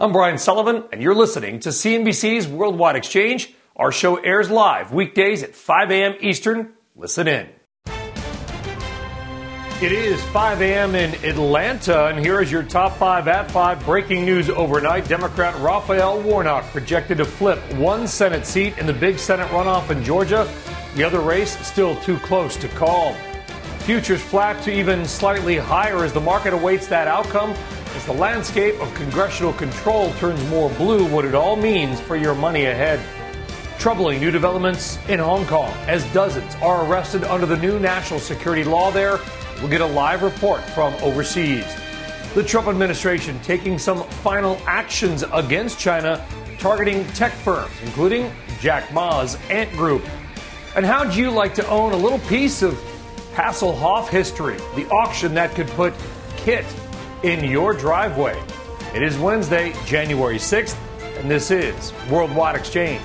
I'm Brian Sullivan, and you're listening to CNBC's Worldwide Exchange. Our show airs live weekdays at 5 a.m. Eastern. Listen in. It is 5 a.m. in Atlanta, and here is your top five at five breaking news overnight. Democrat Raphael Warnock projected to flip one Senate seat in the big Senate runoff in Georgia. The other race still too close to call. Futures flat to even slightly higher as the market awaits that outcome as the landscape of congressional control turns more blue, what it all means for your money ahead. Troubling new developments in Hong Kong as dozens are arrested under the new national security law there. We'll get a live report from overseas. The Trump administration taking some final actions against China, targeting tech firms, including Jack Ma's Ant Group. And how'd you like to own a little piece of Hasselhoff history, the auction that could put KITT in your driveway. It is Wednesday, January 6th, and this is Worldwide Exchange.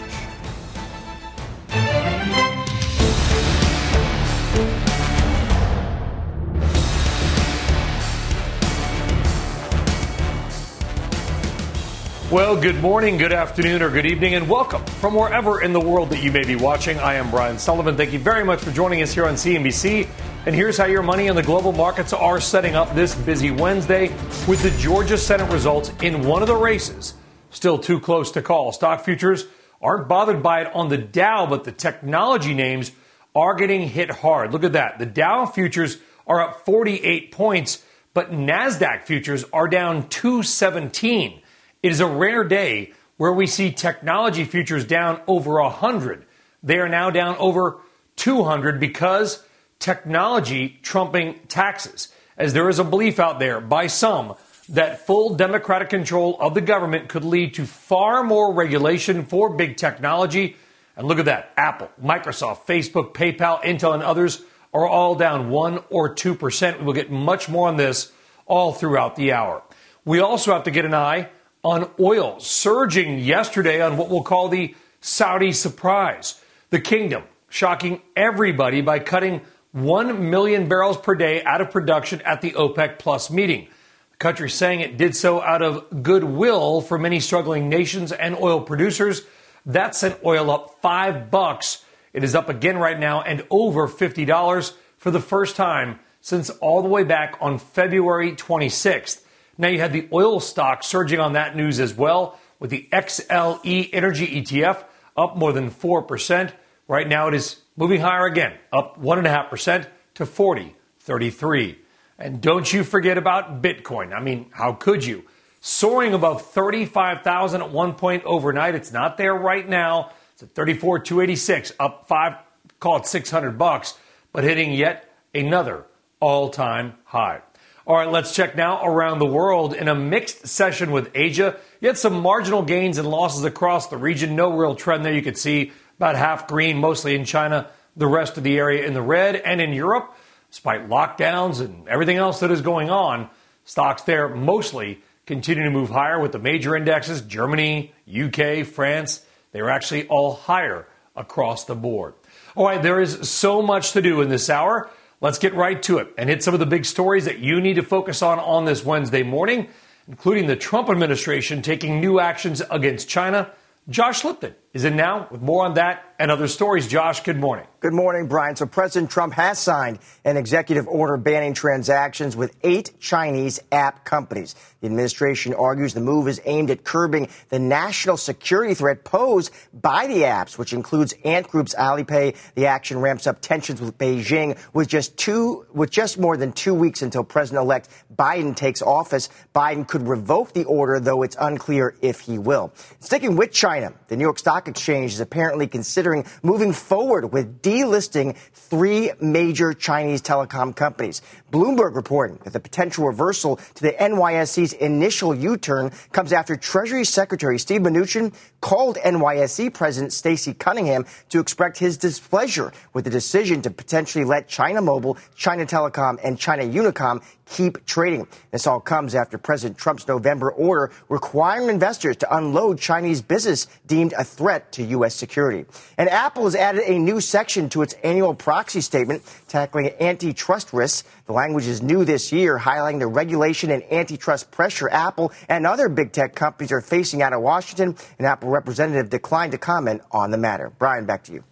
Well, good morning, good afternoon, or good evening, and welcome from wherever in the world that you may be watching. I am Brian Sullivan. Thank you very much for joining us here on CNBC. And here's how your money and the global markets are setting up this busy Wednesday with the Georgia Senate results in one of the races. Still too close to call. Stock futures aren't bothered by it on the Dow, but the technology names are getting hit hard. Look at that. The Dow futures are up 48 points, but NASDAQ futures are down 217. It is a rare day where we see technology futures down over 100. They are now down over 200 because technology trumping taxes. As there is a belief out there by some that full democratic control of the government could lead to far more regulation for big technology. And look at that Apple, Microsoft, Facebook, PayPal, Intel, and others are all down 1 or 2%. We will get much more on this all throughout the hour. We also have to get an eye on oil, surging yesterday on what we'll call the Saudi surprise. The kingdom shocking everybody by cutting 1 million barrels per day out of production at the OPEC Plus meeting. The country saying it did so out of goodwill for many struggling nations and oil producers. That sent oil up 5 bucks. It is up again right now and over $50 for the first time since all the way back on February 26th. Now you had the oil stock surging on that news as well, with the XLE Energy ETF up more than 4%. Right now it is moving higher again, up 1.5% to 40.33. And don't you forget about Bitcoin. I mean, how could you? Soaring above 35,000 at one point overnight. It's not there right now. It's at 34,286, up five, call it 600 bucks, but hitting yet another all-time high. All right, let's check now around the world in a mixed session with Asia. Yet some marginal gains and losses across the region. No real trend there. You could see about half green, mostly in China, the rest of the area in the red. And in Europe, despite lockdowns and everything else that is going on, stocks there mostly continue to move higher with the major indexes Germany, UK, France. They're actually all higher across the board. All right, there is so much to do in this hour. Let's get right to it and hit some of the big stories that you need to focus on on this Wednesday morning, including the Trump administration taking new actions against China. Josh Lipton is in now with more on that and other stories. Josh, good morning. Good morning, Brian. So President Trump has signed an executive order banning transactions with eight Chinese app companies. The administration argues the move is aimed at curbing the national security threat posed by the apps, which includes Ant Group's Alipay. The action ramps up tensions with Beijing with just two, with just more than two weeks until President-elect Biden takes office. Biden could revoke the order, though it's unclear if he will. Sticking with China, the New York Stock Exchange is apparently considering moving forward with delisting three major Chinese telecom companies. Bloomberg reporting that the potential reversal to the NYSE's initial U-turn comes after Treasury Secretary Steve Mnuchin called NYSE President Stacey Cunningham to express his displeasure with the decision to potentially let China Mobile, China Telecom, and China Unicom keep trading. This all comes after President Trump's November order requiring investors to unload Chinese business deemed a threat to U.S. security. And Apple has added a new section to its annual proxy statement tackling antitrust risks. The language is new this year, highlighting the regulation and antitrust pressure Apple and other big tech companies are facing out of Washington. An Apple representative declined to comment on the matter. Brian, back to you.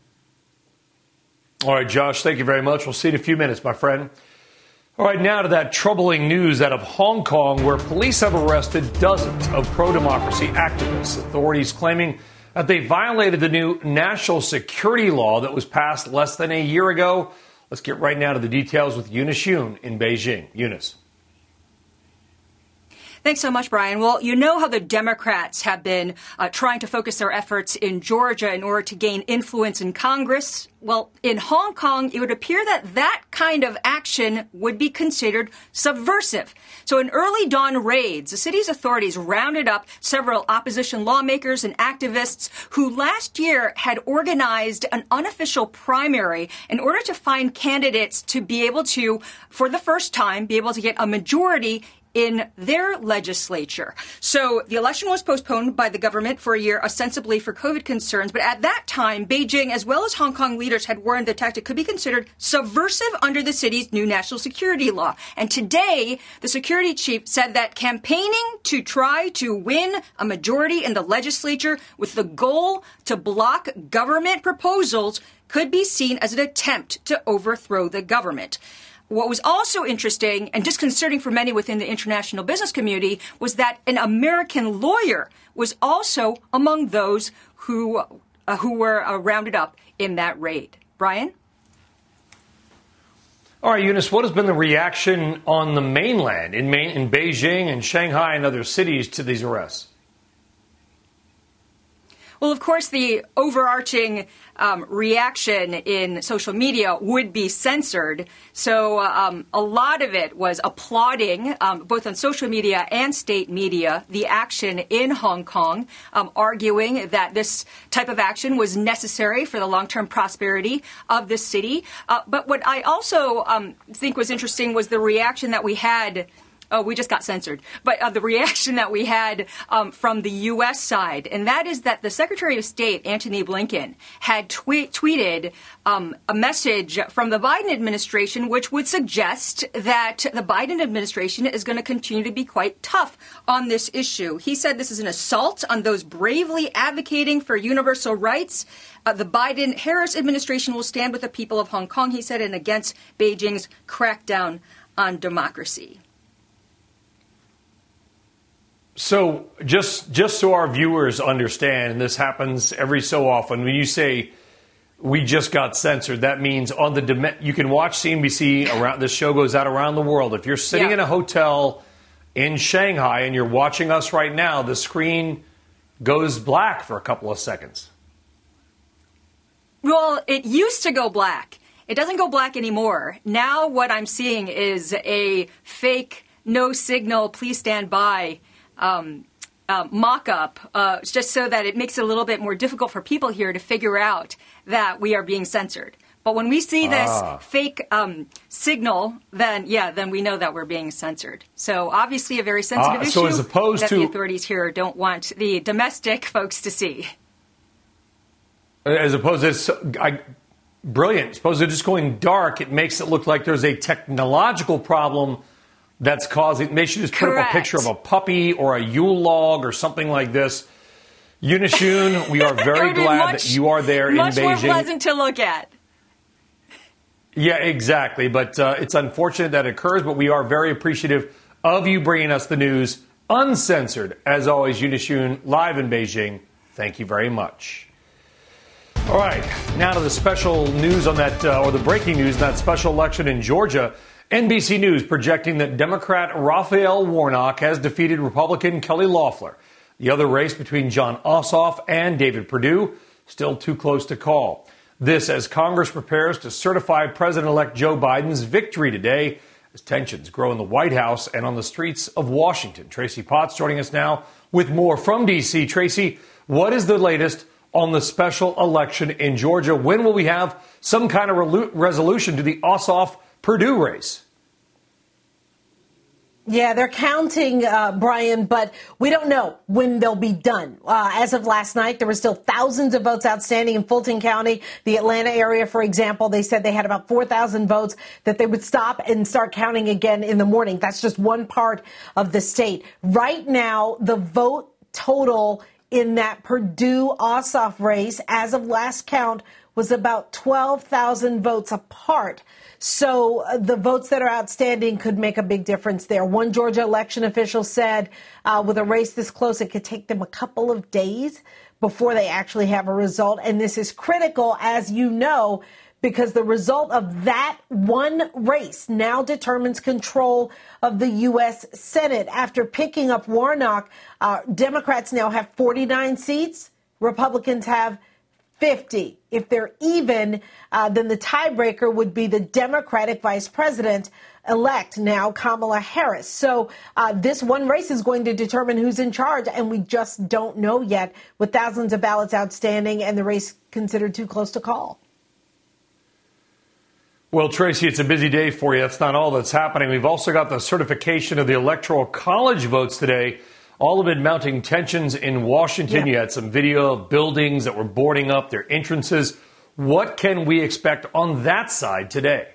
All right, Josh, thank you very much. We'll see you in a few minutes, my friend. All right, now to that troubling news out of Hong Kong, where police have arrested dozens of pro democracy activists. Authorities claiming that they violated the new national security law that was passed less than a year ago. Let's get right now to the details with Eunice Yoon in Beijing. Eunice. Thanks so much, Brian. Well, you know how the Democrats have been uh, trying to focus their efforts in Georgia in order to gain influence in Congress. Well, in Hong Kong, it would appear that that kind of action would be considered subversive. So in early dawn raids, the city's authorities rounded up several opposition lawmakers and activists who last year had organized an unofficial primary in order to find candidates to be able to, for the first time, be able to get a majority in their legislature. So the election was postponed by the government for a year, ostensibly for COVID concerns. But at that time, Beijing, as well as Hong Kong leaders, had warned the tactic could be considered subversive under the city's new national security law. And today, the security chief said that campaigning to try to win a majority in the legislature with the goal to block government proposals could be seen as an attempt to overthrow the government. What was also interesting and disconcerting for many within the international business community was that an American lawyer was also among those who uh, who were uh, rounded up in that raid. Brian. All right, Eunice, what has been the reaction on the mainland, in, Main, in Beijing and Shanghai and other cities, to these arrests? Well, of course, the overarching um, reaction in social media would be censored. So um, a lot of it was applauding, um, both on social media and state media, the action in Hong Kong, um, arguing that this type of action was necessary for the long term prosperity of the city. Uh, but what I also um, think was interesting was the reaction that we had oh, we just got censored. But uh, the reaction that we had um, from the U.S. side, and that is that the Secretary of State, Antony Blinken, had tweet- tweeted um, a message from the Biden administration which would suggest that the Biden administration is going to continue to be quite tough on this issue. He said this is an assault on those bravely advocating for universal rights. Uh, the Biden Harris administration will stand with the people of Hong Kong, he said, and against Beijing's crackdown on democracy. So just just so our viewers understand, and this happens every so often, when you say we just got censored, that means on the you can watch CNBC around. This show goes out around the world. If you're sitting yeah. in a hotel in Shanghai and you're watching us right now, the screen goes black for a couple of seconds. Well, it used to go black. It doesn't go black anymore. Now what I'm seeing is a fake no signal, please stand by um, uh, mock up, uh, just so that it makes it a little bit more difficult for people here to figure out that we are being censored. But when we see this ah. fake um, signal, then yeah, then we know that we're being censored. So obviously, a very sensitive uh, so issue as opposed that to, the authorities here don't want the domestic folks to see. As opposed to I, brilliant. Suppose they're just going dark. It makes it look like there's a technological problem that's causing. They should just put up a picture of a puppy or a Yule log or something like this. Yoon, we are very glad much, that you are there in Beijing. Much more pleasant to look at. Yeah, exactly. But uh, it's unfortunate that it occurs, but we are very appreciative of you bringing us the news uncensored. As always, Yoon, live in Beijing. Thank you very much. All right, now to the special news on that, uh, or the breaking news on that special election in Georgia. NBC News projecting that Democrat Raphael Warnock has defeated Republican Kelly Loeffler. The other race between Jon Ossoff and David Perdue still too close to call. This as Congress prepares to certify President elect Joe Biden's victory today as tensions grow in the White House and on the streets of Washington. Tracy Potts joining us now with more from D.C. Tracy, what is the latest on the special election in Georgia? When will we have some kind of resolution to the Ossoff Perdue race? Yeah, they're counting, uh, Brian, but we don't know when they'll be done. Uh, as of last night, there were still thousands of votes outstanding in Fulton County, the Atlanta area, for example. They said they had about 4,000 votes that they would stop and start counting again in the morning. That's just one part of the state. Right now, the vote total in that Perdue Ossoff race, as of last count, was about 12,000 votes apart. So uh, the votes that are outstanding could make a big difference there. One Georgia election official said uh, with a race this close, it could take them a couple of days before they actually have a result. And this is critical, as you know, because the result of that one race now determines control of the U.S. Senate. After picking up Warnock, uh, Democrats now have 49 seats, Republicans have 50. If they're even, uh, then the tiebreaker would be the Democratic vice president elect now, Kamala Harris. So uh, this one race is going to determine who's in charge, and we just don't know yet with thousands of ballots outstanding and the race considered too close to call. Well, Tracy, it's a busy day for you. That's not all that's happening. We've also got the certification of the Electoral College votes today all amid mounting tensions in Washington. Yeah. You had some video of buildings that were boarding up their entrances. What can we expect on that side today?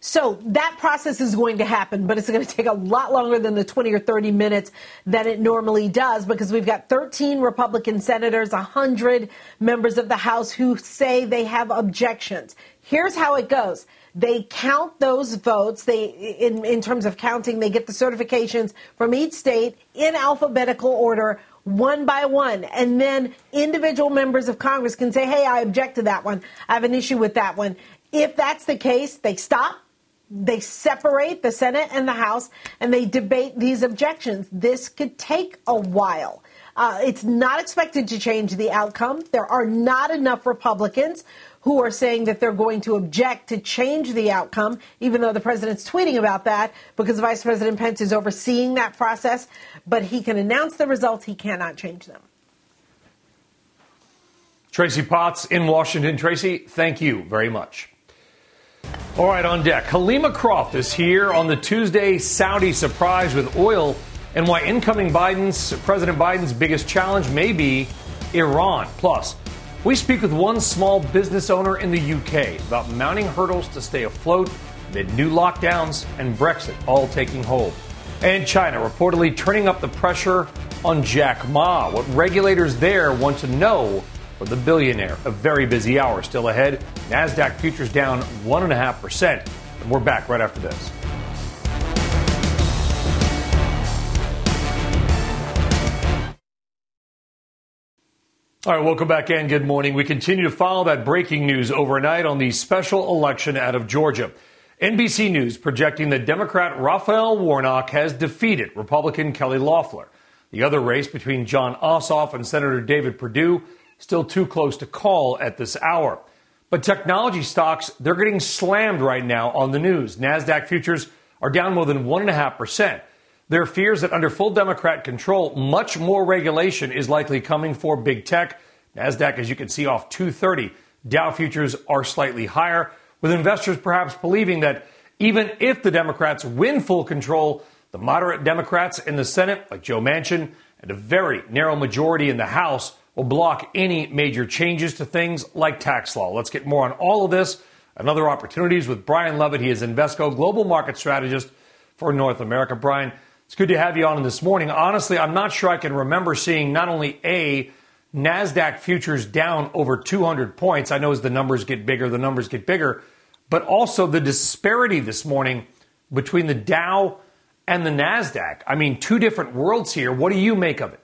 So that process is going to happen, but it's going to take a lot longer than the 20 or 30 minutes that it normally does because we've got 13 Republican senators, 100 members of the House who say they have objections. Here's how it goes. They count those votes. They, in, in terms of counting, they get the certifications from each state in alphabetical order, one by one. And then individual members of Congress can say, hey, I object to that one. I have an issue with that one. If that's the case, they stop. They separate the Senate and the House and they debate these objections. This could take a while. Uh, it's not expected to change the outcome. There are not enough Republicans who are saying that they're going to object to change the outcome, even though the president's tweeting about that because Vice President Pence is overseeing that process. But he can announce the results, he cannot change them. Tracy Potts in Washington. Tracy, thank you very much. All right, on deck. Helima Croft is here on the Tuesday Saudi surprise with oil and why incoming Biden's President Biden's biggest challenge may be Iran. Plus, we speak with one small business owner in the UK about mounting hurdles to stay afloat amid new lockdowns and Brexit all taking hold. And China reportedly turning up the pressure on Jack Ma. What regulators there want to know for the billionaire. A very busy hour still ahead. NASDAQ futures down 1.5%. And we're back right after this. All right, welcome back and good morning. We continue to follow that breaking news overnight on the special election out of Georgia. NBC News projecting that Democrat Raphael Warnock has defeated Republican Kelly Loeffler. The other race between Jon Ossoff and Senator David Perdue still too close to call at this hour. But technology stocks, they're getting slammed right now on the news. NASDAQ futures are down more than 1.5%. There are fears that under full Democrat control, much more regulation is likely coming for big tech. NASDAQ, as you can see, off 230. Dow futures are slightly higher, with investors perhaps believing that even if the Democrats win full control, the moderate Democrats in the Senate, like Joe Manchin, and a very narrow majority in the House will block any major changes to things like tax law. Let's get more on all of this and other opportunities with Brian Levitt. He is Invesco Global Market Strategist for North America. Brian, it's good to have you on this morning. Honestly, I'm not sure I can remember seeing not only a NASDAQ futures down over 200 points. I know as the numbers get bigger, the numbers get bigger, but also the disparity this morning between the Dow and the NASDAQ. I mean, two different worlds here. What do you make of it?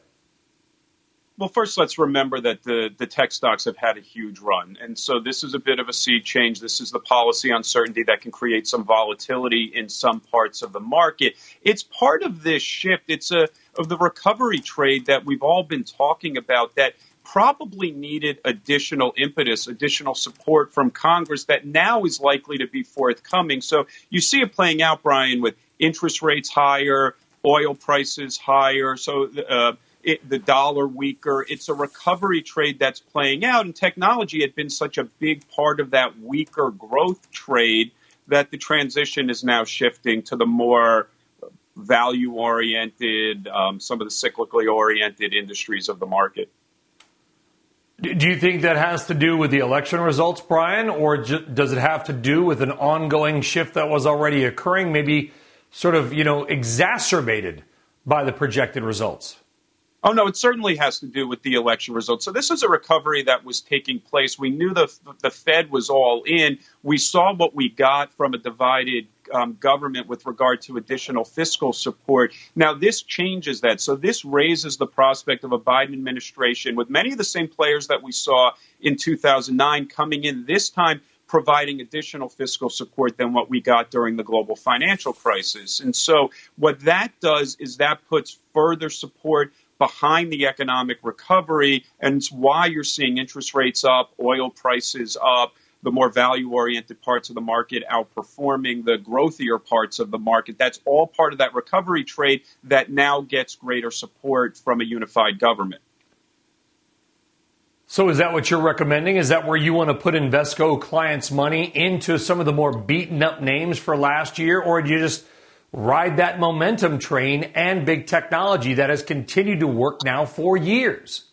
Well, first, let's remember that the, the tech stocks have had a huge run. And so this is a bit of a sea change. This is the policy uncertainty that can create some volatility in some parts of the market. It's part of this shift. It's a of the recovery trade that we've all been talking about that probably needed additional impetus, additional support from Congress that now is likely to be forthcoming. So you see it playing out, Brian, with interest rates higher, oil prices higher. So uh, it, the dollar weaker. It's a recovery trade that's playing out, and technology had been such a big part of that weaker growth trade that the transition is now shifting to the more value oriented, um, some of the cyclically oriented industries of the market. Do you think that has to do with the election results, Brian, or does it have to do with an ongoing shift that was already occurring, maybe sort of, you know, exacerbated by the projected results? Oh, no, it certainly has to do with the election results. So this is a recovery that was taking place. We knew the, the Fed was all in. We saw what we got from a divided um, government with regard to additional fiscal support. Now, this changes that. So this raises the prospect of a Biden administration with many of the same players that we saw in 2009 coming in this time providing additional fiscal support than what we got during the global financial crisis. And so what that does is that puts further support behind the economic recovery, and it's why you're seeing interest rates up, oil prices up, the more value oriented parts of the market outperforming the growthier parts of the market. That's all part of that recovery trade that now gets greater support from a unified government. So, is that what you're recommending? Is that where you want to put Invesco clients' money into some of the more beaten up names for last year, or do you just ride that momentum train and big technology that has continued to work now for years.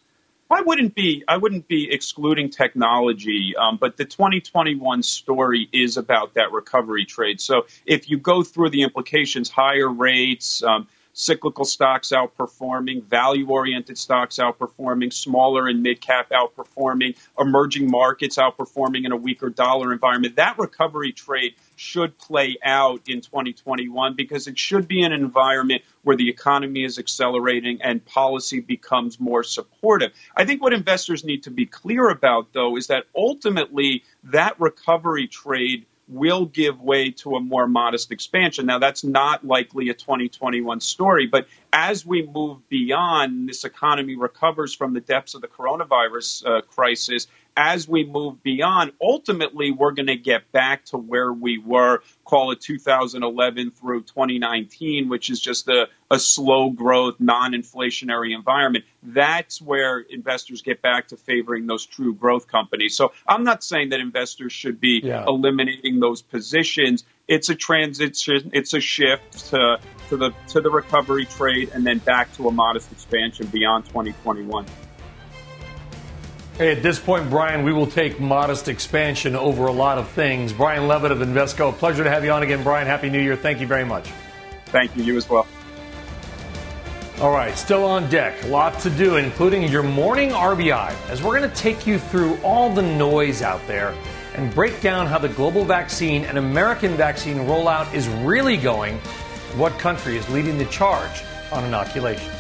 I wouldn't be I wouldn't be excluding technology, um, but the 2021 story is about that recovery trade. So if you go through the implications, higher rates, um, cyclical stocks outperforming, value oriented stocks outperforming, smaller and mid cap outperforming, emerging markets outperforming in a weaker dollar environment. That recovery trade should play out in 2021 because it should be an environment where the economy is accelerating and policy becomes more supportive. I think what investors need to be clear about, though, is that ultimately that recovery trade will give way to a more modest expansion. Now, that's not likely a 2021 story, but as we move beyond this economy recovers from the depths of the coronavirus uh, crisis as we move beyond, ultimately, we're going to get back to where we were, call it 2011 through 2019, which is just a, a slow growth, non inflationary environment. That's where investors get back to favoring those true growth companies. So I'm not saying that investors should be yeah. eliminating those positions. It's a transition, it's a shift to, to the to the recovery trade and then back to a modest expansion beyond 2021. Hey, at this point, Brian, we will take modest expansion over a lot of things. Brian Levitt of Invesco, pleasure to have you on again. Brian, Happy New Year. Thank you very much. Thank you. You as well. All right, still on deck. A lot to do, including your morning RBI, as we're going to take you through all the noise out there and break down how the global vaccine and American vaccine rollout is really going, what country is leading the charge on inoculations.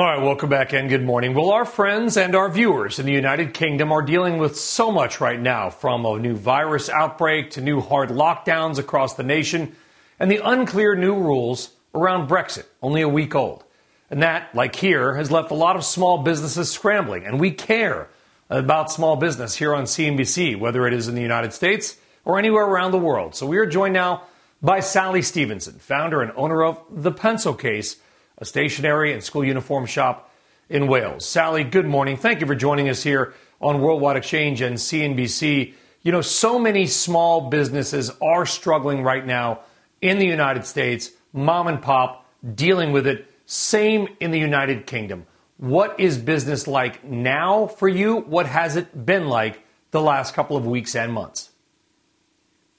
All right, welcome back and good morning. Well, our friends and our viewers in the United Kingdom are dealing with so much right now from a new virus outbreak to new hard lockdowns across the nation and the unclear new rules around Brexit, only a week old. And that, like here, has left a lot of small businesses scrambling. And we care about small business here on CNBC, whether it is in the United States or anywhere around the world. So we are joined now by Sally Stevenson, founder and owner of The Pencil Case a stationery and school uniform shop in Wales. Sally, good morning. Thank you for joining us here on Worldwide Exchange and CNBC. You know, so many small businesses are struggling right now in the United States, mom and pop dealing with it. Same in the United Kingdom. What is business like now for you? What has it been like the last couple of weeks and months?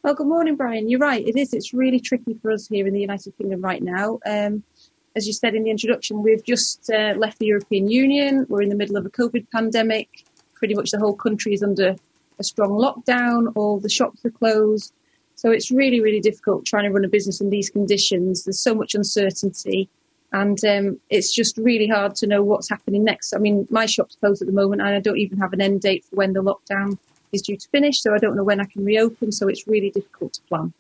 Well, good morning, Brian. You're right. It is. It's really tricky for us here in the United Kingdom right now. Um, as you said in the introduction, we've just uh, left the European Union. We're in the middle of a COVID pandemic. Pretty much the whole country is under a strong lockdown. All the shops are closed. So it's really, really difficult trying to run a business in these conditions. There's so much uncertainty. And um, it's just really hard to know what's happening next. I mean, my shop's closed at the moment, and I don't even have an end date for when the lockdown is due to finish. So I don't know when I can reopen. So it's really difficult to plan.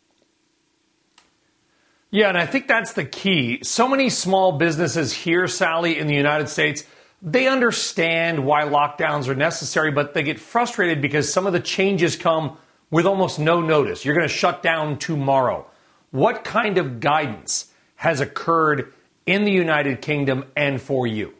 Yeah, and I think that's the key. So many small businesses here, Sally, in the United States, they understand why lockdowns are necessary, but they get frustrated because some of the changes come with almost no notice. You're going to shut down tomorrow. What kind of guidance has occurred in the United Kingdom and for you?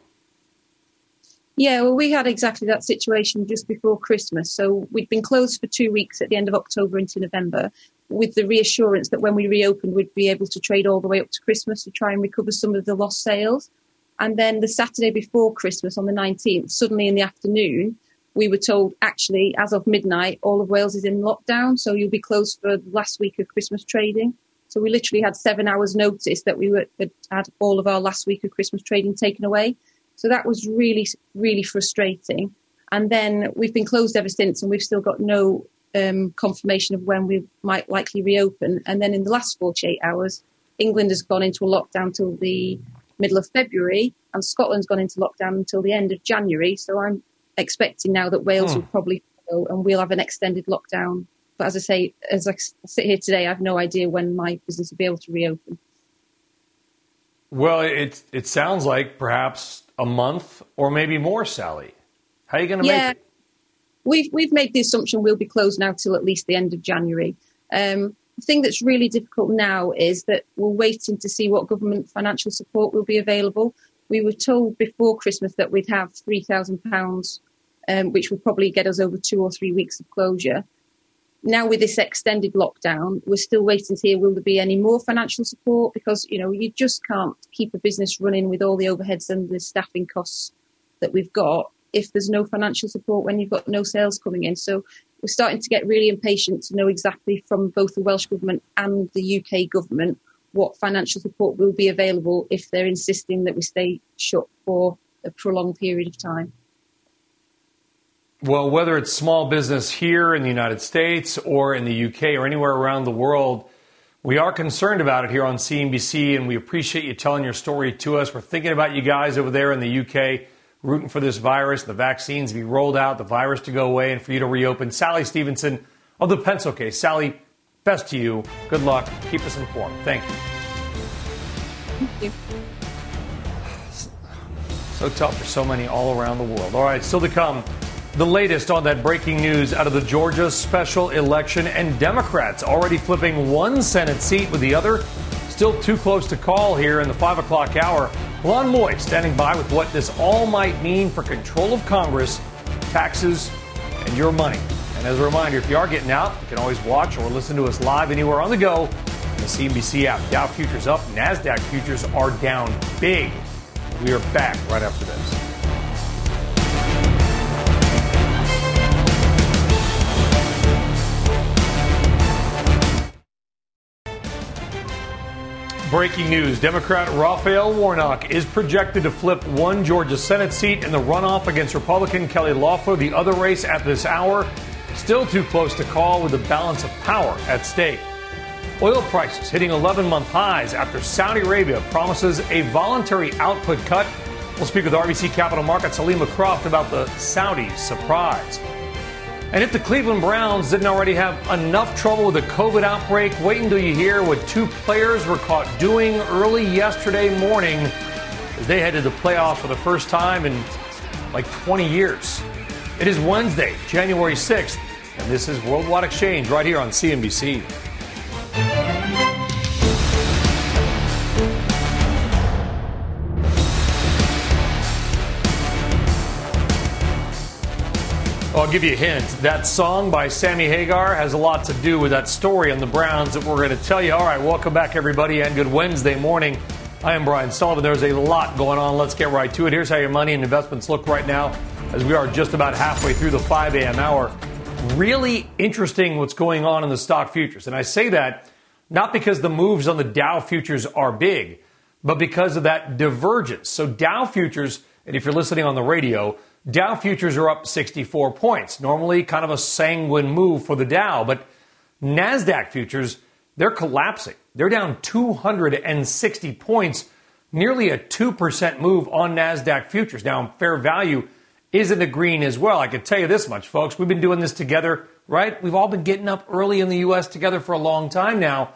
Yeah, well, we had exactly that situation just before Christmas. So we'd been closed for two weeks at the end of October into November with the reassurance that when we reopened, we'd be able to trade all the way up to Christmas to try and recover some of the lost sales. And then the Saturday before Christmas on the 19th, suddenly in the afternoon, we were told actually, as of midnight, all of Wales is in lockdown. So you'll be closed for the last week of Christmas trading. So we literally had seven hours notice that we were, had had all of our last week of Christmas trading taken away. So that was really, really frustrating. And then we've been closed ever since and we've still got no um, confirmation of when we might likely reopen. And then in the last 48 hours, England has gone into a lockdown till the middle of February, and Scotland's gone into lockdown until the end of January. So I'm expecting now that Wales hmm. will probably follow, and we'll have an extended lockdown. But as I say, as I sit here today, I have no idea when my business will be able to reopen. Well, it it sounds like perhaps a month or maybe more, Sally. How are you going to yeah. make it? we've we've made the assumption we'll be closed now till at least the end of January. Um, the thing that's really difficult now is that we're waiting to see what government financial support will be available. We were told before Christmas that we'd have three thousand um, pounds, which would probably get us over two or three weeks of closure. Now with this extended lockdown, we're still waiting to hear will there be any more financial support because you know you just can't keep a business running with all the overheads and the staffing costs that we've got if there's no financial support when you've got no sales coming in. So we're starting to get really impatient to know exactly from both the Welsh Government and the UK Government what financial support will be available if they're insisting that we stay shut for a prolonged period of time. Well, whether it's small business here in the United States or in the UK or anywhere around the world, we are concerned about it here on CNBC and we appreciate you telling your story to us. We're thinking about you guys over there in the UK rooting for this virus, the vaccines to be rolled out, the virus to go away, and for you to reopen. Sally Stevenson of the Pencil Case. Sally, best to you. Good luck. Keep us informed. Thank you. Thank you. So tough for so many all around the world. All right, still to come. The latest on that breaking news out of the Georgia special election, and Democrats already flipping one Senate seat with the other still too close to call here in the 5 o'clock hour. Ylan Mui standing by with what this all might mean for control of Congress, taxes, and your money. And as a reminder, if you are getting out, you can always watch or listen to us live anywhere on the go. The CNBC app. Dow futures up, NASDAQ futures are down big. We are back right after this. Breaking news Democrat Raphael Warnock is projected to flip one Georgia Senate seat in the runoff against Republican Kelly Loeffler. The other race at this hour still too close to call with the balance of power at stake. Oil prices hitting 11 month highs after Saudi Arabia promises a voluntary output cut. We'll speak with RBC Capital Markets Helima Croft about the Saudi surprise. And if the Cleveland Browns didn't already have enough trouble with the COVID outbreak, wait until you hear what two players were caught doing early yesterday morning as they headed to the playoffs for the first time in like 20 years. It is Wednesday, January 6th, and this is Worldwide Exchange right here on CNBC. I'll give you a hint. That song by Sammy Hagar has a lot to do with that story on the Browns that we're going to tell you. All right, welcome back, everybody, and good Wednesday morning. I am Brian Sullivan. There's a lot going on. Let's get right to it. Here's how your money and investments look right now as we are just about halfway through the 5 a.m. hour. Really interesting what's going on in the stock futures. And I say that not because the moves on the Dow futures are big, but because of that divergence. So Dow futures, and if you're listening on the radio, Dow futures are up 64 points. Normally, kind of a sanguine move for the Dow, but NASDAQ futures, they're collapsing. They're down 260 points, nearly a 2% move on NASDAQ futures. Now, fair value is in the green as well. I can tell you this much, folks. We've been doing this together, right? We've all been getting up early in the U.S. together for a long time now.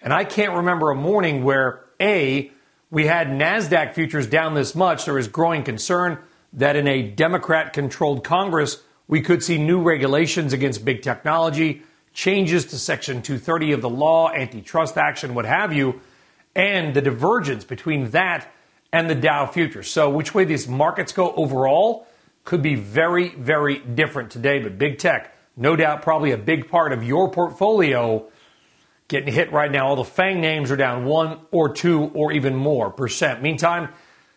And I can't remember a morning where A, we had NASDAQ futures down this much. There is growing concern that in a Democrat controlled Congress, we could see new regulations against big technology, changes to Section 230 of the law, antitrust action, what have you, and the divergence between that and the Dow futures. So, which way these markets go overall could be very, very different today. But big tech, no doubt, probably a big part of your portfolio getting hit right now. All the FANG names are down one or two or even more percent. Meantime,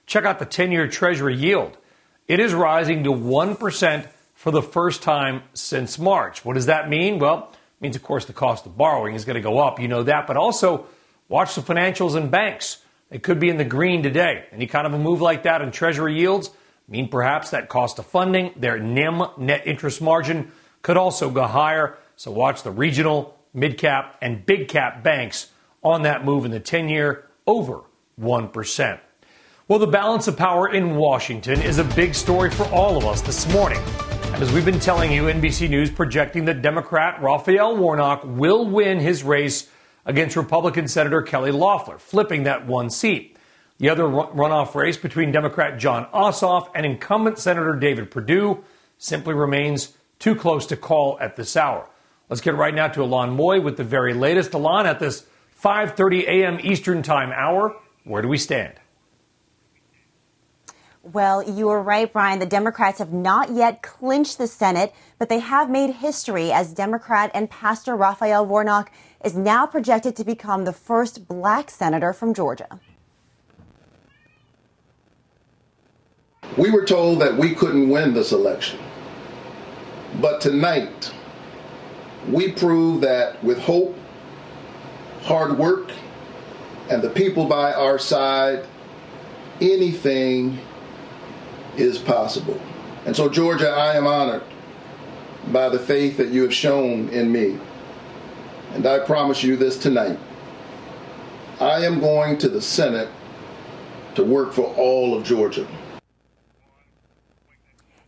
check out the 10 year Treasury yield. It is rising to 1% for the first time since March. What does that mean? Well, it means, of course, the cost of borrowing is going to go up. You know that. But also, watch the financials and banks. They could be in the green today. Any kind of a move like that in Treasury yields mean perhaps that cost of funding, their NIM, net interest margin, could also go higher. So watch the regional, mid cap, and big cap banks on that move in the 10 year over 1%. Well, the balance of power in Washington is a big story for all of us this morning. And as we've been telling you, NBC News projecting that Democrat Raphael Warnock will win his race against Republican Senator Kelly Loeffler, flipping that one seat. The other runoff race between Democrat Jon Ossoff and incumbent Senator David Perdue simply remains too close to call at this hour. Let's get right now to Ylan Mui with the very latest. Ylan, at this 5:30 a.m. Eastern Time hour, where do we stand? Well, you are right, Brian. The Democrats have not yet clinched the Senate, but they have made history as Democrat and Pastor Raphael Warnock is now projected to become the first black senator from Georgia. We were told that we couldn't win this election. But tonight, we prove that with hope, hard work, and the people by our side, anything is possible. And so, Georgia, I am honored by the faith that you have shown in me. And I promise you this tonight. I am going to the Senate to work for all of Georgia.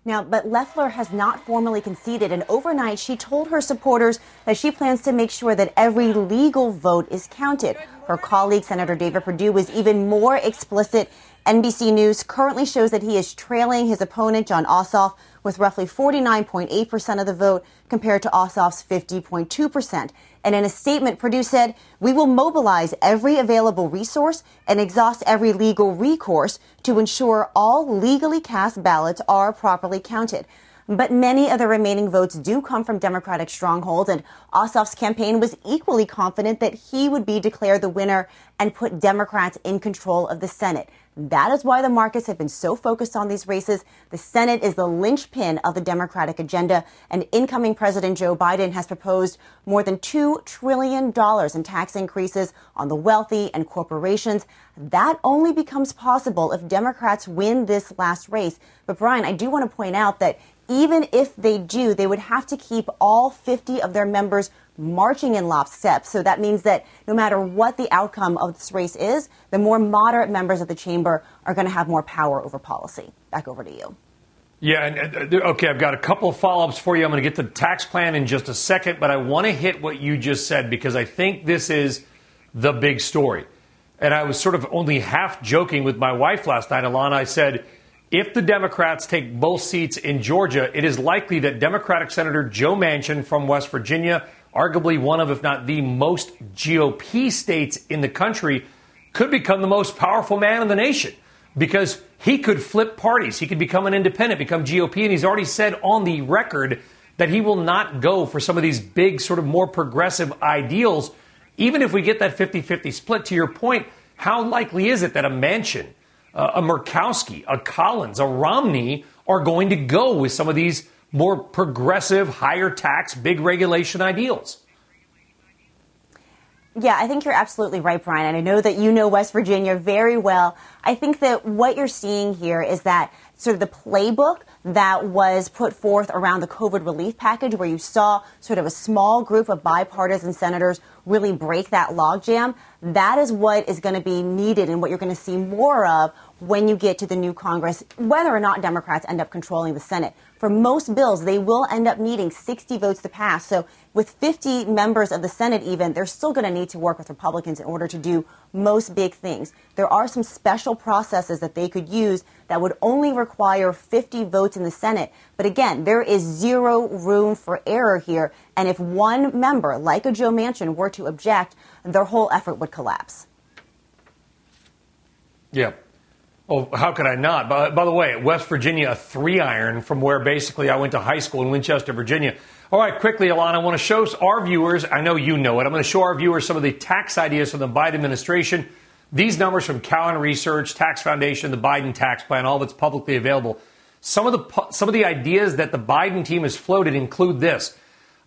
Now, but Loeffler has not formally conceded, and overnight she told her supporters that she plans to make sure that every legal vote is counted. Her colleague, Senator David Perdue, was even more explicit NBC News currently shows that he is trailing his opponent, Jon Ossoff, with roughly 49.8% of the vote compared to Ossoff's 50.2%. And in a statement, Perdue said, We will mobilize every available resource and exhaust every legal recourse to ensure all legally cast ballots are properly counted. But many of the remaining votes do come from Democratic strongholds, and Ossoff's campaign was equally confident that he would be declared the winner and put Democrats in control of the Senate. That is why the markets have been so focused on these races. The Senate is the linchpin of the Democratic agenda, and incoming President Joe Biden has proposed more than $2 trillion in tax increases on the wealthy and corporations. That only becomes possible if Democrats win this last race. But, Brian, I do want to point out that even if they do, they would have to keep all 50 of their members marching in lockstep. So that means that no matter what the outcome of this race is, the more moderate members of the chamber are going to have more power over policy. Back over to you. Yeah, and, uh, okay, I've got a couple of follow ups for you. I'm going to get to the tax plan in just a second, but I want to hit what you just said because I think this is the big story. And I was sort of only half joking with my wife last night, Alana. I said, if the Democrats take both seats in Georgia, it is likely that Democratic Senator Joe Manchin from West Virginia arguably one of, if not the most GOP states in the country, could become the most powerful man in the nation because he could flip parties. He could become an independent, become GOP, and he's already said on the record that he will not go for some of these big, sort of more progressive ideals. Even if we get that 50 50 split, to your point, how likely is it that a Manchin, uh, a Murkowski, a Collins, a Romney are going to go with some of these more progressive, higher tax, big regulation ideals. Yeah, I think you're absolutely right, Brian. And I know that you know West Virginia very well. I think that what you're seeing here is that sort of the playbook that was put forth around the COVID relief package, where you saw sort of a small group of bipartisan senators really break that logjam. That is what is going to be needed and what you're going to see more of when you get to the new Congress, whether or not Democrats end up controlling the Senate. For most bills, they will end up needing 60 votes to pass. So, with 50 members of the Senate, even, they're still going to need to work with Republicans in order to do most big things. There are some special processes that they could use that would only require 50 votes in the Senate. But again, there is zero room for error here. And if one member, like a Joe Manchin, were to object, their whole effort would collapse. Yeah. Oh, how could I not? By, by, the way, West Virginia, a three iron from where basically I went to high school in Winchester, Virginia. All right, quickly, Alana, I want to show our viewers, I know you know it, I'm going to show our viewers some of the tax ideas from the Biden administration. These numbers from Cowen Research, Tax Foundation, the Biden tax plan, all that's publicly available. Some of the some of the ideas that the Biden team has floated include this: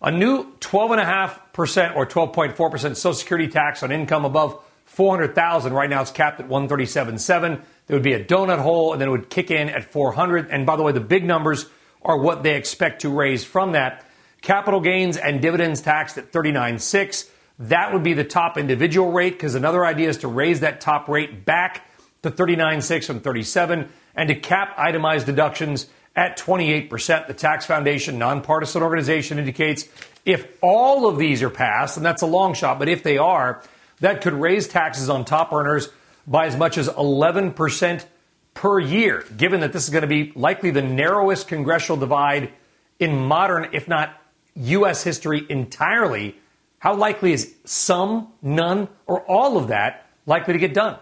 a new 12.5% or 12.4% Social Security tax on income above 400,000. Right now, it's capped at 137.7. There would be a donut hole, and then it would kick in at 400. And by the way, the big numbers are what they expect to raise from that. Capital gains and dividends taxed at 39.6. That would be the top individual rate because another idea is to raise that top rate back to 39.6 from 37 and to cap itemized deductions at 28%. The Tax Foundation, nonpartisan organization, indicates if all of these are passed, and that's a long shot, but if they are, that could raise taxes on top earners by as much as 11% per year, given that this is going to be likely the narrowest congressional divide in modern, if not U.S. history entirely. How likely is some, none, or all of that likely to get done?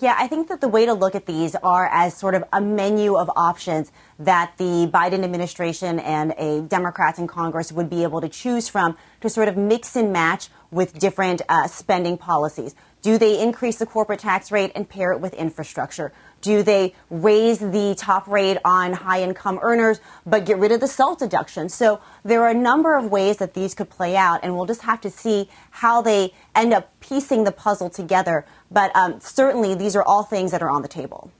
Yeah, I think that the way to look at these are as sort of a menu of options that the Biden administration and a Democrats in Congress would be able to choose from to sort of mix and match with different uh, spending policies. Do they increase the corporate tax rate and pair it with infrastructure? Do they raise the top rate on high income earners but get rid of the SALT deduction? So there are a number of ways that these could play out, and we'll just have to see how they end up piecing the puzzle together. But um, certainly, these are all things that are on the table.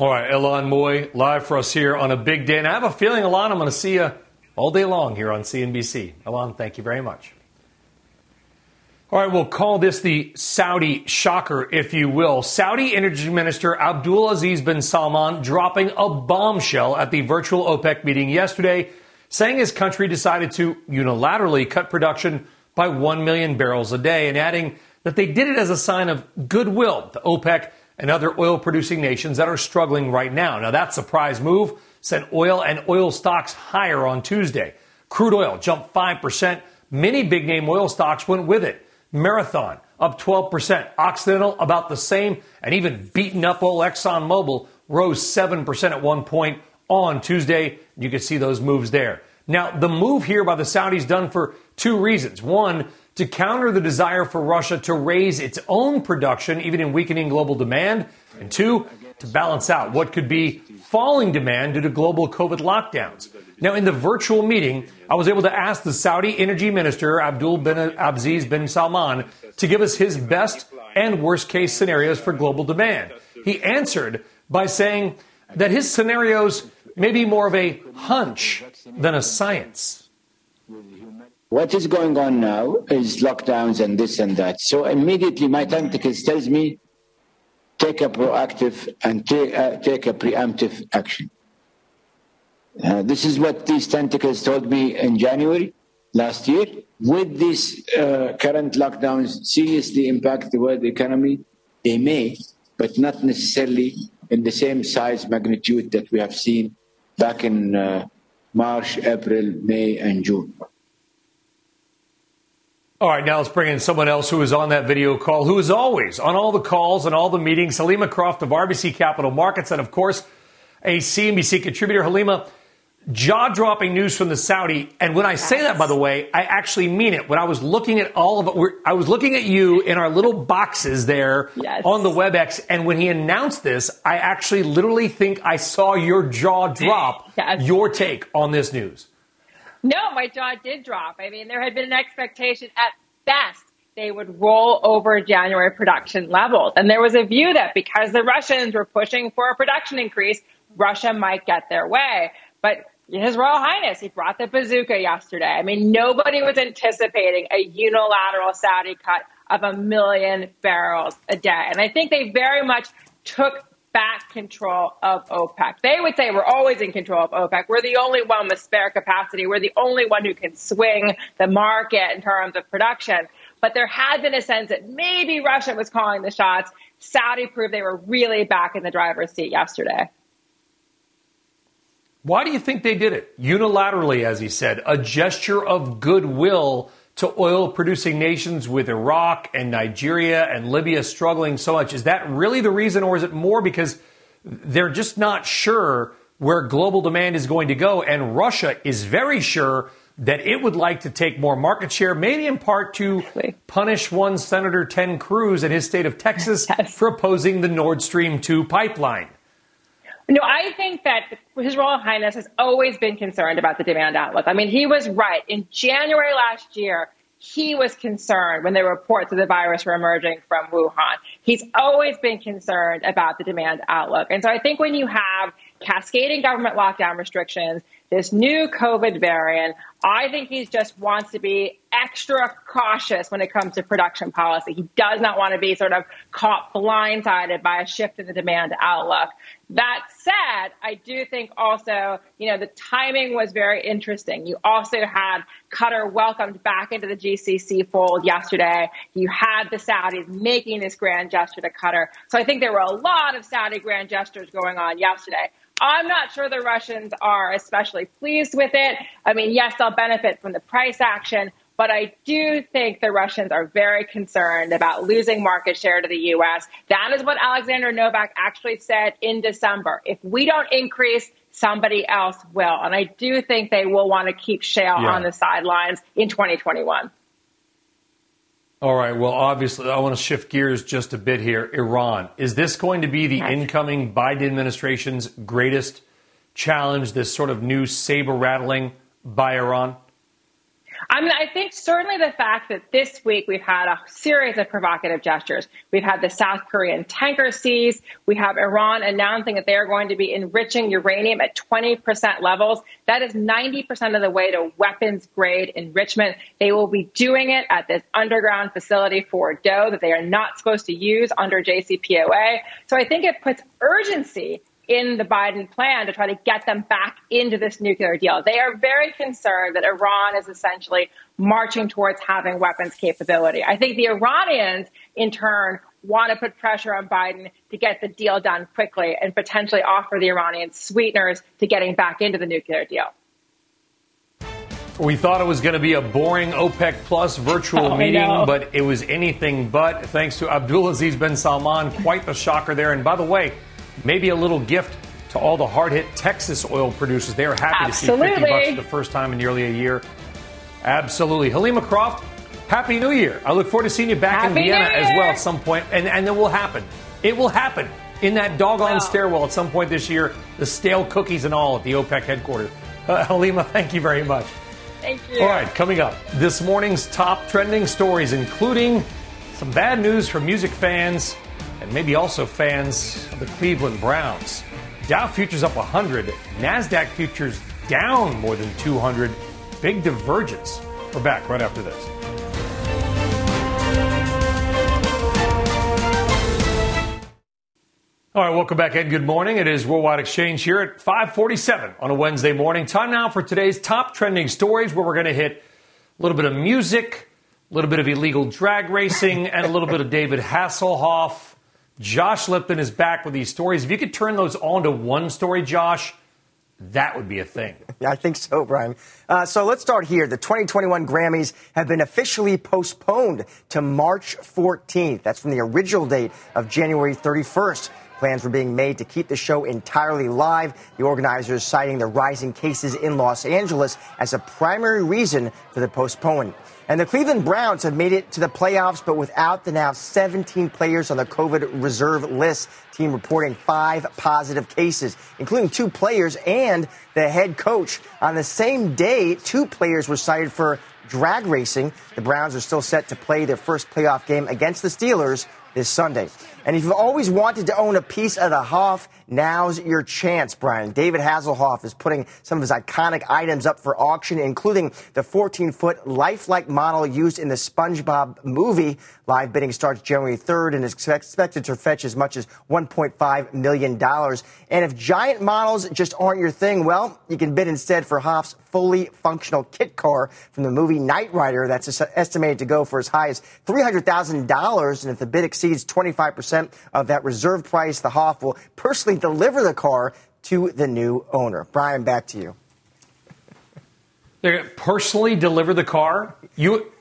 All right, Ylan Mui, live for us here on a big day. And I have a feeling, Ylan, I'm going to see you all day long here on CNBC. Ylan, thank you very much. All right, we'll call this the Saudi shocker, if you will. Saudi Energy Minister Abdulaziz bin Salman dropping a bombshell at the virtual OPEC meeting yesterday, saying his country decided to unilaterally cut production by 1 million barrels a day, and adding that they did it as a sign of goodwill to OPEC and other oil producing nations that are struggling right now. Now, that surprise move sent oil and oil stocks higher on Tuesday. Crude oil jumped 5%. Many big name oil stocks went with it. Marathon up 12%. Occidental about the same. And even beaten up old ExxonMobil rose 7% at one point on Tuesday. You can see those moves there. Now, the move here by the Saudis done for two reasons. One, to counter the desire for Russia to raise its own production, even in weakening global demand. And two, to balance out what could be falling demand due to global COVID lockdowns. Now, in the virtual meeting, I was able to ask the Saudi energy minister, Abdul bin Aziz bin Salman, to give us his best and worst case scenarios for global demand. He answered by saying that his scenarios may be more of a hunch than a science. What is going on now is lockdowns and this and that. So immediately my tentacles tells me take a proactive and take, uh, take a preemptive action. Uh, this is what these tentacles told me in January last year. With these uh, current lockdowns seriously impact the world economy, they may, but not necessarily in the same size magnitude that we have seen back in uh, March, April, May, and June. All right, now let's bring in someone else who was on that video call, who is always on all the calls and all the meetings. Helima Croft of RBC Capital Markets, and of course, a CNBC contributor. Helima, jaw dropping news from the Saudi. And when I say that, by the way, I actually mean it. When I was looking at all of it, I was looking at you in our little boxes there yes. on the WebEx. And when he announced this, I actually literally think I saw your jaw drop. Yes. Your take on this news. No, my jaw did drop. I mean, there had been an expectation at best they would roll over January production levels. And there was a view that because the Russians were pushing for a production increase, Russia might get their way. But His Royal Highness, he brought the bazooka yesterday. I mean, nobody was anticipating a unilateral Saudi cut of a million barrels a day. And I think they very much took back control of OPEC. They would say we're always in control of OPEC. We're the only one with spare capacity. We're the only one who can swing the market in terms of production. But there had been a sense that maybe Russia was calling the shots. Saudi proved they were really back in the driver's seat yesterday. Why do you think they did it? Unilaterally, as he said, a gesture of goodwill to oil producing nations with Iraq and Nigeria and Libya struggling so much. Is that really the reason, or is it more because they're just not sure where global demand is going to go? And Russia is very sure that it would like to take more market share, maybe in part to punish one Senator Ted Cruz in his state of Texas yes. for opposing the Nord Stream 2 pipeline. No, I think that His Royal Highness has always been concerned about the demand outlook. I mean, he was right. In January last year, he was concerned when the reports of the virus were emerging from Wuhan. He's always been concerned about the demand outlook. And so I think when you have cascading government lockdown restrictions, this new COVID variant, I think he just wants to be extra cautious when it comes to production policy. He does not want to be sort of caught blindsided by a shift in the demand outlook. That said, I do think also, you know, the timing was very interesting. You also had Qatar welcomed back into the GCC fold yesterday. You had the Saudis making this grand gesture to Qatar. So I think there were a lot of Saudi grand gestures going on yesterday. I'm not sure the Russians are especially pleased with it. I mean, yes, they'll benefit from the price action, but I do think the Russians are very concerned about losing market share to the U.S. That is what Alexander Novak actually said in December. If we don't increase, somebody else will. And I do think they will want to keep shale yeah. on the sidelines in 2021. All right. Well, obviously, I want to shift gears just a bit here. Iran. Is this going to be the yes. incoming Biden administration's greatest challenge, this sort of new saber rattling by Iran? I mean, I think certainly the fact that this week we've had a series of provocative gestures. We've had the South Korean tanker seize. We have Iran announcing that they are going to be enriching uranium at 20% levels. That is 90% of the way to weapons grade enrichment. They will be doing it at this underground facility Fordo that they are not supposed to use under JCPOA. So I think it puts urgency in the Biden plan to try to get them back into this nuclear deal. They are very concerned that Iran is essentially marching towards having weapons capability. I think the Iranians, in turn, want to put pressure on Biden to get the deal done quickly and potentially offer the Iranians sweeteners to getting back into the nuclear deal. We thought it was going to be a boring OPEC Plus virtual oh, meeting, but it was anything but. Thanks to Abdulaziz bin Salman, quite the shocker there. And by the way, maybe a little gift to all the hard hit Texas oil producers. They are happy Absolutely. to see 50 bucks for the first time in nearly a year. Absolutely. Helima Croft, Happy New Year. I look forward to seeing you back Happy in Vienna as well at some point. and, and it will happen. It will happen in that doggone stairwell at some point this year, the stale cookies and all at the OPEC headquarters. Uh, Helima, thank you very much. Thank you. All right, coming up, this morning's top trending stories, including some bad news for music fans and maybe also fans of the Cleveland Browns. Dow futures up 100, NASDAQ futures down more than 200. Big divergence. We're back right after this. All right, welcome back and good morning. It is Worldwide Exchange here at 547 on a Wednesday morning. Time now for today's top trending stories where we're going to hit a little bit of music, a little bit of illegal drag racing, and a little bit of David Hasselhoff. Josh Lipton is back with these stories. If you could turn those all into one story, Josh, that would be a thing. Yeah, I think so, Brian. Uh, so let's start here. The 2021 Grammys have been officially postponed to March 14th. That's from the original date of January 31st. Plans were being made to keep the show entirely live. The organizers citing the rising cases in Los Angeles as a primary reason for the postponement. And the Cleveland Browns have made it to the playoffs, but without the now 17 players on the COVID reserve list. Team reporting five positive cases, including two players and the head coach. On the same day, two players were cited for drag racing. The Browns are still set to play their first playoff game against the Steelers this Sunday. And if you've always wanted to own a piece of the Hoff, now's your chance, Brian. David Hasselhoff is putting some of his iconic items up for auction, including the 14 foot lifelike model used in the SpongeBob movie. Live bidding starts January 3rd and is expected to fetch as much as $1.5 million. And if giant models just aren't your thing, well, you can bid instead for Hoff's fully functional kit car from the movie Knight Rider that's estimated to go for as high as $300,000. And if the bid exceeds 25% of that reserve price, the Hoff will personally deliver the car to the new owner. Brian, back to you. They're going to personally deliver the car? You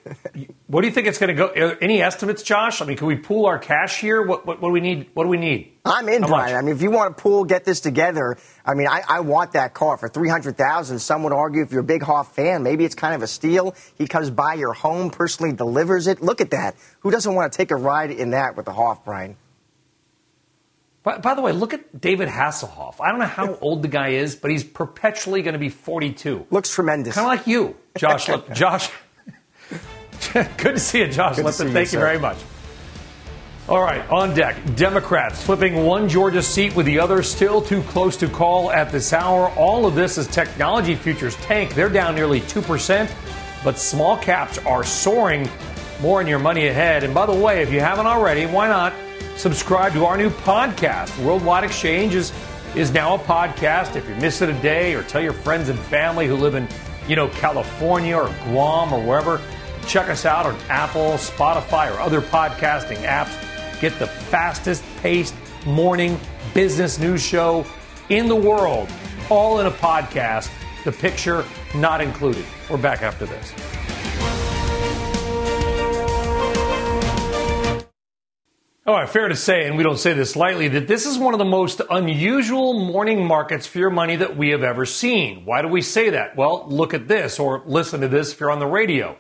what do you think it's going to go? Uh, any estimates, Josh? I mean, can we pool our cash here? What, what, what do we need? What do we need? I'm in, How Brian. Much? I mean, if you want to pool, get this together. I mean, I, I want that car for three hundred thousand. Some would argue, if you're a big Hoff fan, maybe it's kind of a steal. He comes by your home, personally delivers it. Look at that. Who doesn't want to take a ride in that with the Hoff, Brian? By, by the way, look at David Hasselhoff. I don't know how old the guy is, but he's perpetually going to be 42. Looks tremendous. Kind of like you, Josh. Josh. Good to see you, Josh Good Lipton. Thank you, you very much. All right, on deck, Democrats flipping one Georgia seat with the other still too close to call at this hour. All of this as technology futures tank. They're down nearly 2%, but small caps are soaring. More in your money ahead. And by the way, if you haven't already, why not subscribe to our new podcast? Worldwide Exchange is, is now a podcast. If you miss it a day or tell your friends and family who live in, you know, California or Guam or wherever, Check us out on Apple, Spotify, or other podcasting apps. Get the fastest paced morning business news show in the world, all in a podcast. The picture not included. We're back after this. All right, fair to say, and we don't say this lightly, that this is one of the most unusual morning markets for your money that we have ever seen. Why do we say that? Well, look at this or listen to this if you're on the radio.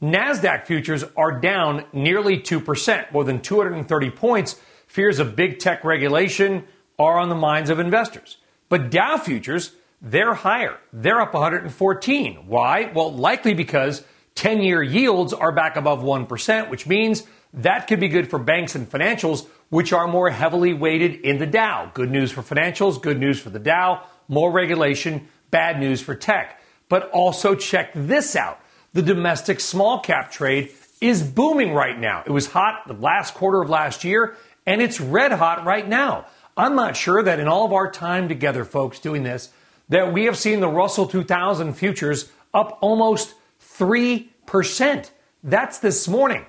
NASDAQ futures are down nearly 2%, more than 230 points. Fears of big tech regulation are on the minds of investors. But Dow futures, they're higher. They're up 114. Why? Well, likely because 10 year yields are back above 1%, which means that could be good for banks and financials, which are more heavily weighted in the Dow. Good news for financials, good news for the Dow, more regulation, bad news for tech. But also check this out the domestic small cap trade is booming right now. It was hot the last quarter of last year, and it's red hot right now. I'm not sure that in all of our time together, folks, doing this, that we have seen the Russell 2000 futures up almost 3%. That's this morning.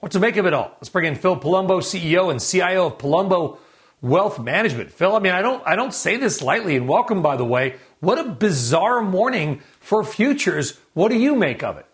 What to make of it all? Let's bring in Phil Palumbo, CEO and CIO of Palumbo Wealth Management. Phil, I mean, I don't, I don't say this lightly, and welcome, by the way. What a bizarre morning for futures. What do you make of it?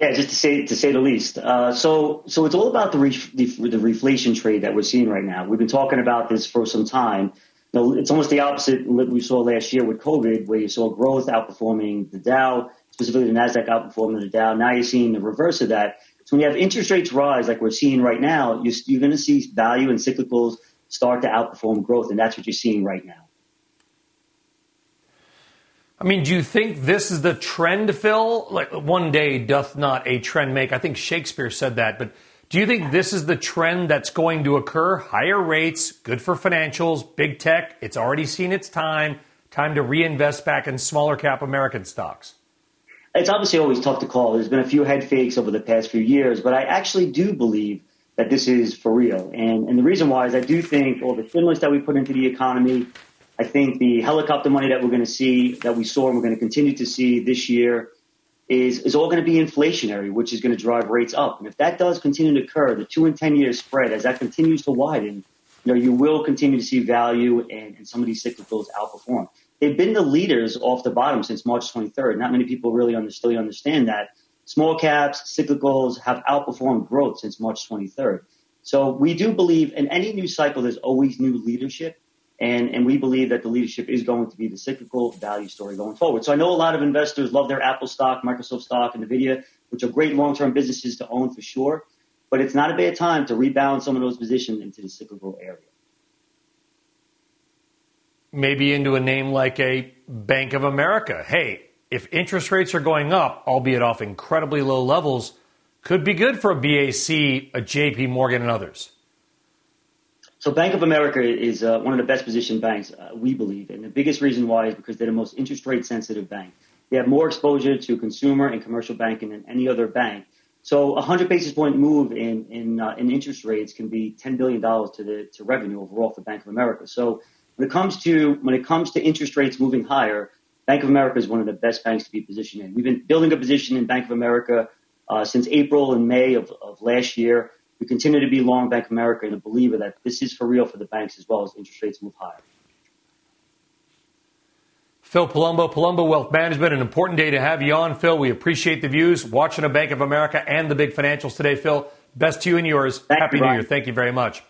Yeah, just to say to say the least. Uh, so so it's all about the, re- the, the reflation trade that we're seeing right now. We've been talking about this for some time. It's almost the opposite what we saw last year with COVID, where you saw growth outperforming the Dow, specifically the Nasdaq outperforming the Dow. Now you're seeing the reverse of that. So when you have interest rates rise, like we're seeing right now, you're, you're going to see value and cyclicals start to outperform growth, and that's what you're seeing right now. I mean, do you think this is the trend, Phil? Like, one day doth not a trend make. I think Shakespeare said that, but do you think this is the trend that's going to occur? Higher rates, good for financials, big tech. It's already seen its time. Time to reinvest back in smaller cap American stocks. It's obviously always tough to call. There's been a few head fakes over the past few years, but I actually do believe that this is for real. And, and the reason why is I do think all the stimulus that we put into the economy, I think the helicopter money that we're going to see, that we saw and we're going to continue to see this year, is, is all going to be inflationary, which is going to drive rates up. And if that does continue to occur, the two and 10 year spread, as that continues to widen, you know, you will continue to see value and, and some of these cyclicals outperform. They've been the leaders off the bottom since March 23rd. Not many people really understand, understand that. Small caps, cyclicals have outperformed growth since March 23rd. So we do believe in any new cycle, there's always new leadership. And, and we believe that the leadership is going to be the cyclical value story going forward. So I know a lot of investors love their Apple stock, Microsoft stock, and NVIDIA, which are great long-term businesses to own for sure. But it's not a bad time to rebalance some of those positions into the cyclical area. Maybe into a name like a Bank of America. Hey, if interest rates are going up, albeit off incredibly low levels, could be good for a BAC, a JP Morgan, and others. So Bank of America is uh, one of the best positioned banks, uh, we believe. And the biggest reason why is because they're the most interest rate sensitive bank. They have more exposure to consumer and commercial banking than any other bank. So a 100 basis point move in, in, uh, in interest rates can be $10 billion to the, to revenue overall for Bank of America. So when it comes to, when it comes to interest rates moving higher, Bank of America is one of the best banks to be positioned in. We've been building a position in Bank of America uh, since April and May of, of last year. We continue to be long Bank of America and a believer that this is for real for the banks as well as interest rates move higher. Phil Palumbo, Palumbo Wealth Management, an important day to have you on, Phil. We appreciate the views, watching a Bank of America and the big financials today, Phil. Best to you and yours. Thank Happy you, New Year. Thank you very much.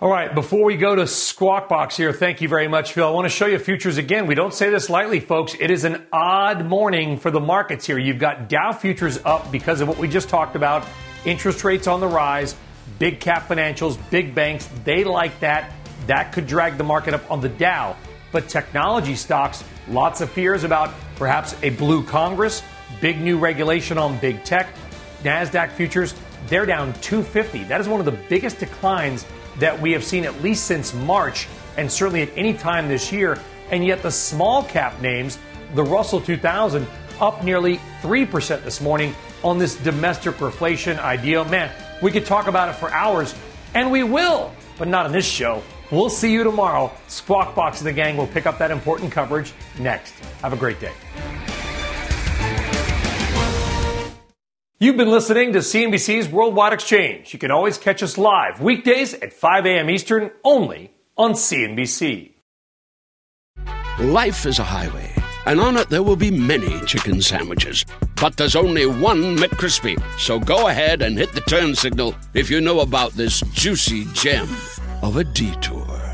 All right, before we go to Squawk Box here, thank you very much, Phil. I want to show you futures again. We don't say this lightly, folks. It is an odd morning for the markets here. You've got Dow futures up because of what we just talked about interest rates on the rise, big cap financials, big banks. They like that. That could drag the market up on the Dow. But technology stocks, lots of fears about perhaps a blue Congress, big new regulation on big tech. NASDAQ futures, they're down 250. That is one of the biggest declines that we have seen at least since March and certainly at any time this year. And yet the small cap names, the Russell 2000, up nearly 3% this morning on this domestic reflation idea. Man, we could talk about it for hours, and we will, but not on this show. We'll see you tomorrow. Squawk Box and the gang will pick up that important coverage next. Have a great day. You've been listening to CNBC's Worldwide Exchange. You can always catch us live weekdays at 5 a.m. Eastern only on CNBC. Life is a highway, and on it there will be many chicken sandwiches. But there's only one McCrispy. So go ahead and hit the turn signal if you know about this juicy gem of a detour.